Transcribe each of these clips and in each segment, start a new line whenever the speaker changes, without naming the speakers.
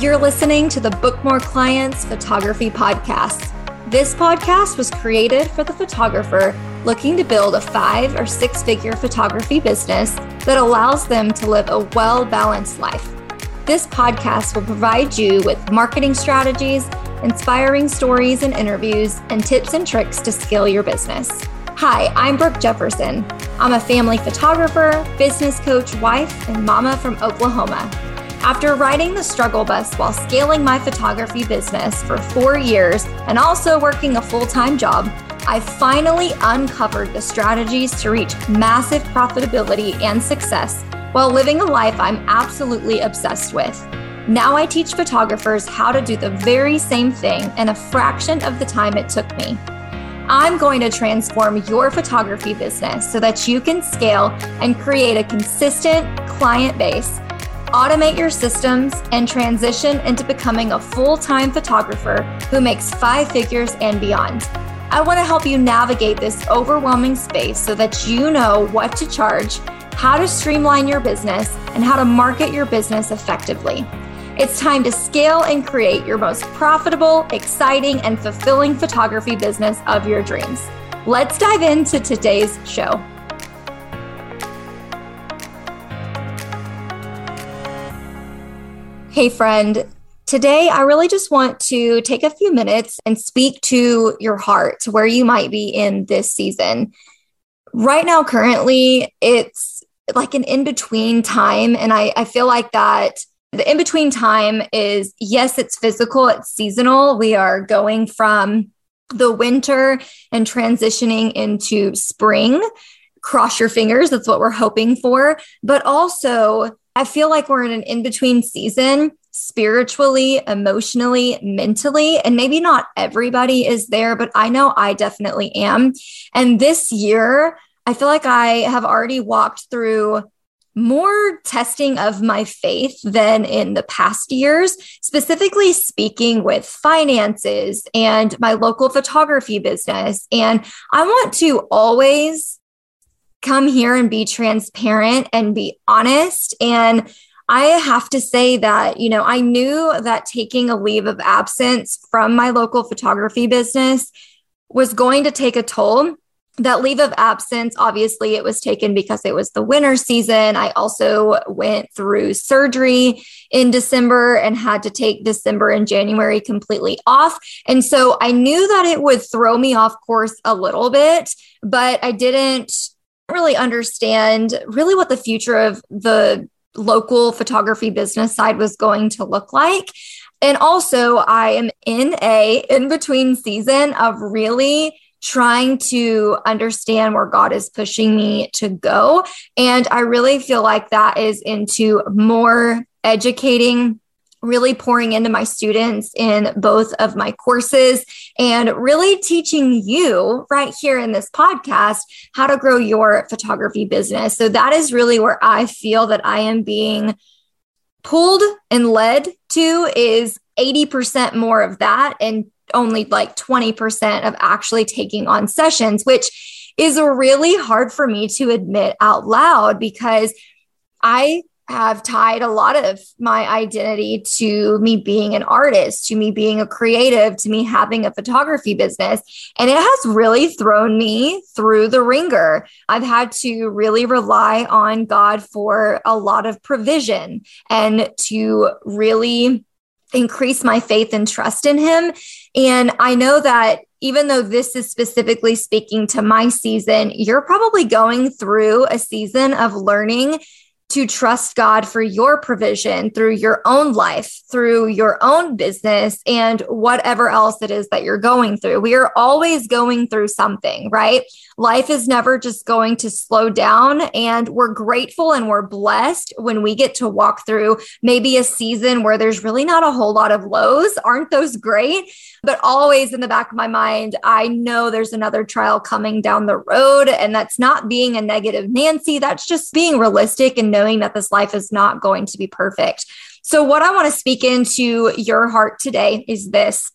You're listening to the Book More Clients Photography Podcast. This podcast was created for the photographer looking to build a five or six figure photography business that allows them to live a well balanced life. This podcast will provide you with marketing strategies, inspiring stories and interviews, and tips and tricks to scale your business. Hi, I'm Brooke Jefferson. I'm a family photographer, business coach, wife, and mama from Oklahoma. After riding the struggle bus while scaling my photography business for four years and also working a full time job, I finally uncovered the strategies to reach massive profitability and success while living a life I'm absolutely obsessed with. Now I teach photographers how to do the very same thing in a fraction of the time it took me. I'm going to transform your photography business so that you can scale and create a consistent client base automate your systems, and transition into becoming a full time photographer who makes five figures and beyond. I want to help you navigate this overwhelming space so that you know what to charge, how to streamline your business, and how to market your business effectively. It's time to scale and create your most profitable, exciting, and fulfilling photography business of your dreams. Let's dive into today's show. Hey, friend. Today, I really just want to take a few minutes and speak to your heart, where you might be in this season. Right now, currently, it's like an in between time. And I, I feel like that the in between time is yes, it's physical, it's seasonal. We are going from the winter and transitioning into spring. Cross your fingers, that's what we're hoping for. But also, I feel like we're in an in between season spiritually, emotionally, mentally. And maybe not everybody is there, but I know I definitely am. And this year, I feel like I have already walked through more testing of my faith than in the past years, specifically speaking with finances and my local photography business. And I want to always come here and be transparent and be honest. And I have to say that, you know, I knew that taking a leave of absence from my local photography business was going to take a toll. That leave of absence, obviously, it was taken because it was the winter season. I also went through surgery in December and had to take December and January completely off. And so I knew that it would throw me off course a little bit, but I didn't really understand really what the future of the local photography business side was going to look like. And also, I am in a in between season of really trying to understand where God is pushing me to go. And I really feel like that is into more educating really pouring into my students in both of my courses and really teaching you right here in this podcast how to grow your photography business. So that is really where I feel that I am being pulled and led to is 80% more of that and only like 20% of actually taking on sessions, which is really hard for me to admit out loud because I have tied a lot of my identity to me being an artist, to me being a creative, to me having a photography business. And it has really thrown me through the ringer. I've had to really rely on God for a lot of provision and to really increase my faith and trust in Him. And I know that even though this is specifically speaking to my season, you're probably going through a season of learning to trust God for your provision through your own life, through your own business, and whatever else it is that you're going through. We are always going through something, right? Life is never just going to slow down. And we're grateful and we're blessed when we get to walk through maybe a season where there's really not a whole lot of lows. Aren't those great? But always in the back of my mind, I know there's another trial coming down the road. And that's not being a negative Nancy, that's just being realistic and knowing that this life is not going to be perfect. So, what I want to speak into your heart today is this.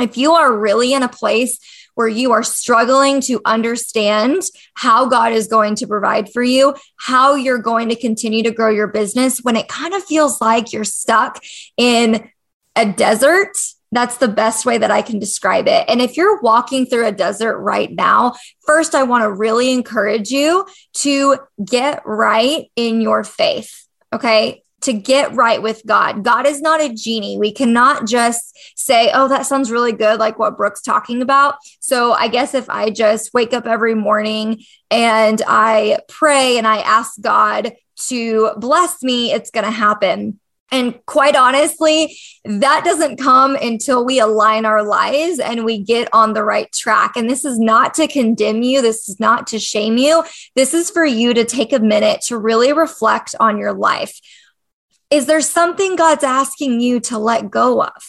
If you are really in a place where you are struggling to understand how God is going to provide for you, how you're going to continue to grow your business when it kind of feels like you're stuck in a desert. That's the best way that I can describe it. And if you're walking through a desert right now, first, I want to really encourage you to get right in your faith. Okay to get right with God. God is not a genie. We cannot just say, oh, that sounds really good, like what Brooke's talking about. So I guess if I just wake up every morning and I pray and I ask God to bless me, it's going to happen. And quite honestly, that doesn't come until we align our lives and we get on the right track. And this is not to condemn you. This is not to shame you. This is for you to take a minute to really reflect on your life. Is there something God's asking you to let go of?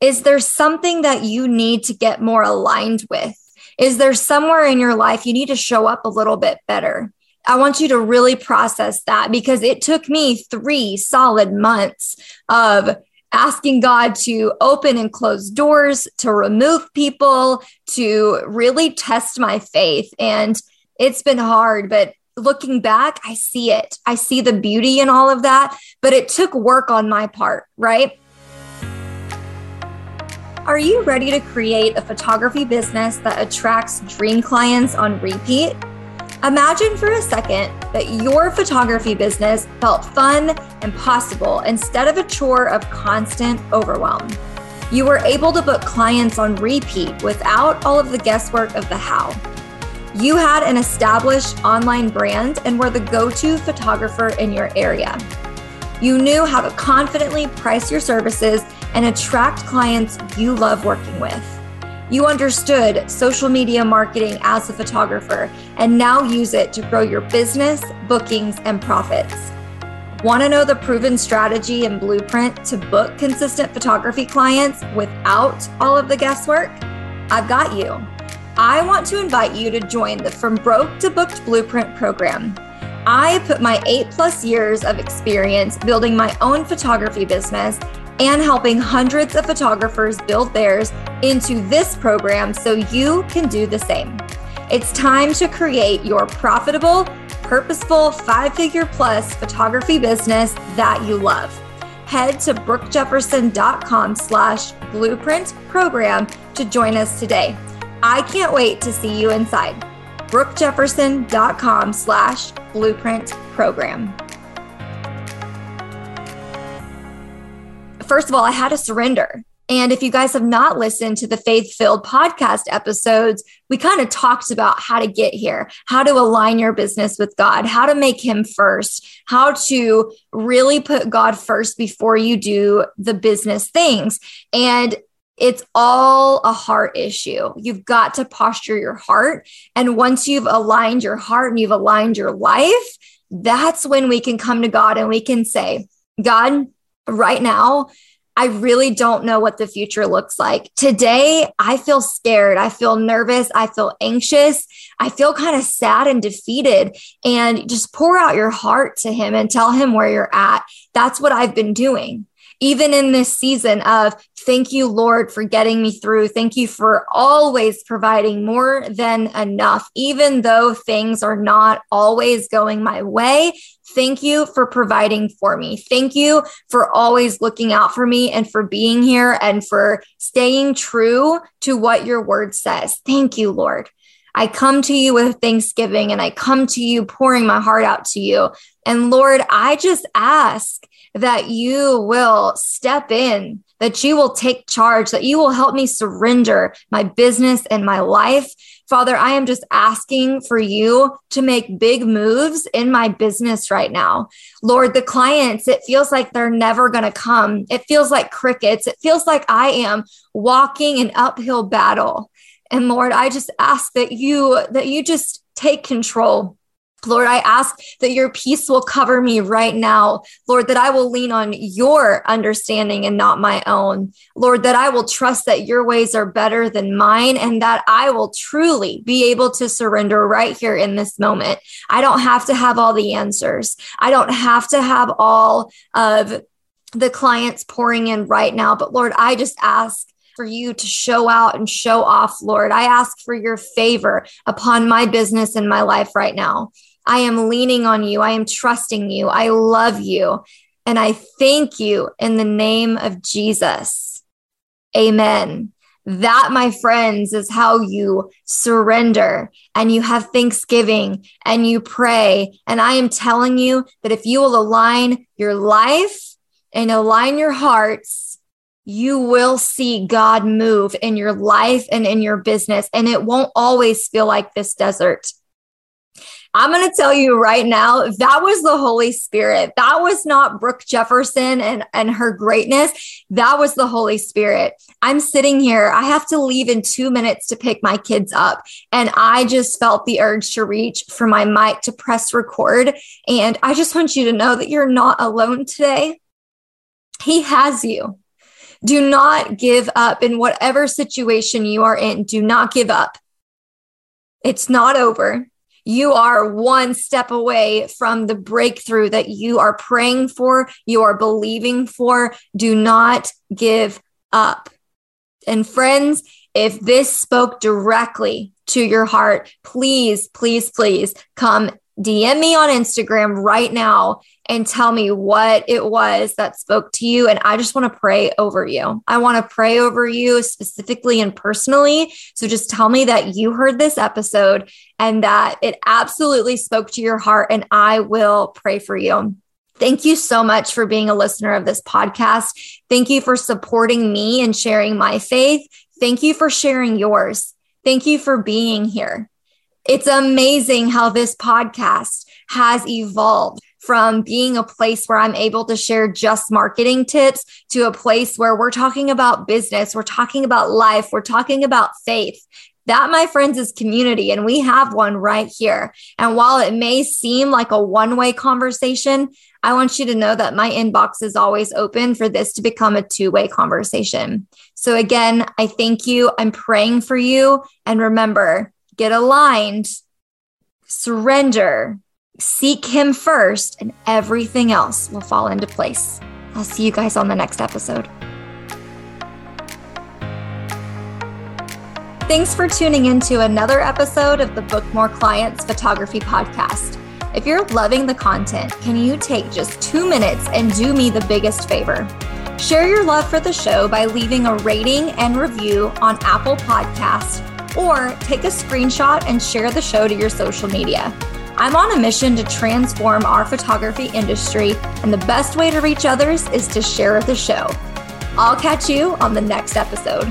Is there something that you need to get more aligned with? Is there somewhere in your life you need to show up a little bit better? I want you to really process that because it took me three solid months of asking God to open and close doors, to remove people, to really test my faith. And it's been hard, but looking back, I see it. I see the beauty in all of that, but it took work on my part, right? Are you ready to create a photography business that attracts dream clients on repeat? Imagine for a second that your photography business felt fun and possible instead of a chore of constant overwhelm. You were able to book clients on repeat without all of the guesswork of the how. You had an established online brand and were the go to photographer in your area. You knew how to confidently price your services and attract clients you love working with. You understood social media marketing as a photographer and now use it to grow your business, bookings, and profits. Want to know the proven strategy and blueprint to book consistent photography clients without all of the guesswork? I've got you. I want to invite you to join the From Broke to Booked Blueprint program. I put my eight plus years of experience building my own photography business and helping hundreds of photographers build theirs into this program so you can do the same. It's time to create your profitable, purposeful five figure plus photography business that you love. Head to brookejefferson.com slash blueprint program to join us today. I can't wait to see you inside. brookejefferson.com slash blueprint program. First of all, I had to surrender. And if you guys have not listened to the faith filled podcast episodes, we kind of talked about how to get here, how to align your business with God, how to make Him first, how to really put God first before you do the business things. And it's all a heart issue. You've got to posture your heart. And once you've aligned your heart and you've aligned your life, that's when we can come to God and we can say, God, right now, I really don't know what the future looks like. Today, I feel scared. I feel nervous. I feel anxious. I feel kind of sad and defeated. And just pour out your heart to Him and tell Him where you're at. That's what I've been doing even in this season of thank you, Lord, for getting me through. Thank you for always providing more than enough, even though things are not always going my way. Thank you for providing for me. Thank you for always looking out for me and for being here and for staying true to what your word says. Thank you, Lord. I come to you with thanksgiving and I come to you pouring my heart out to you. And Lord, I just ask that you will step in, that you will take charge, that you will help me surrender my business and my life. Father, I am just asking for you to make big moves in my business right now. Lord, the clients, it feels like they're never going to come. It feels like crickets. It feels like I am walking an uphill battle. And Lord, I just ask that you that you just take control Lord, I ask that your peace will cover me right now. Lord, that I will lean on your understanding and not my own. Lord, that I will trust that your ways are better than mine and that I will truly be able to surrender right here in this moment. I don't have to have all the answers. I don't have to have all of the clients pouring in right now. But Lord, I just ask for you to show out and show off, Lord. I ask for your favor upon my business and my life right now. I am leaning on you. I am trusting you. I love you. And I thank you in the name of Jesus. Amen. That, my friends, is how you surrender and you have thanksgiving and you pray. And I am telling you that if you will align your life and align your hearts, you will see God move in your life and in your business. And it won't always feel like this desert. I'm going to tell you right now, that was the Holy Spirit. That was not Brooke Jefferson and, and her greatness. That was the Holy Spirit. I'm sitting here. I have to leave in two minutes to pick my kids up. And I just felt the urge to reach for my mic to press record. And I just want you to know that you're not alone today. He has you. Do not give up in whatever situation you are in. Do not give up. It's not over you are one step away from the breakthrough that you are praying for, you are believing for. Do not give up. And friends, if this spoke directly to your heart, please, please, please come DM me on Instagram right now and tell me what it was that spoke to you. And I just want to pray over you. I want to pray over you specifically and personally. So just tell me that you heard this episode and that it absolutely spoke to your heart, and I will pray for you. Thank you so much for being a listener of this podcast. Thank you for supporting me and sharing my faith. Thank you for sharing yours. Thank you for being here. It's amazing how this podcast has evolved from being a place where I'm able to share just marketing tips to a place where we're talking about business, we're talking about life, we're talking about faith. That, my friends, is community, and we have one right here. And while it may seem like a one way conversation, I want you to know that my inbox is always open for this to become a two way conversation. So, again, I thank you. I'm praying for you. And remember, get aligned, surrender, seek Him first, and everything else will fall into place. I'll see you guys on the next episode. Thanks for tuning in to another episode of the Book More Clients Photography Podcast. If you're loving the content, can you take just two minutes and do me the biggest favor? Share your love for the show by leaving a rating and review on Apple Podcasts or take a screenshot and share the show to your social media. I'm on a mission to transform our photography industry, and the best way to reach others is to share the show. I'll catch you on the next episode.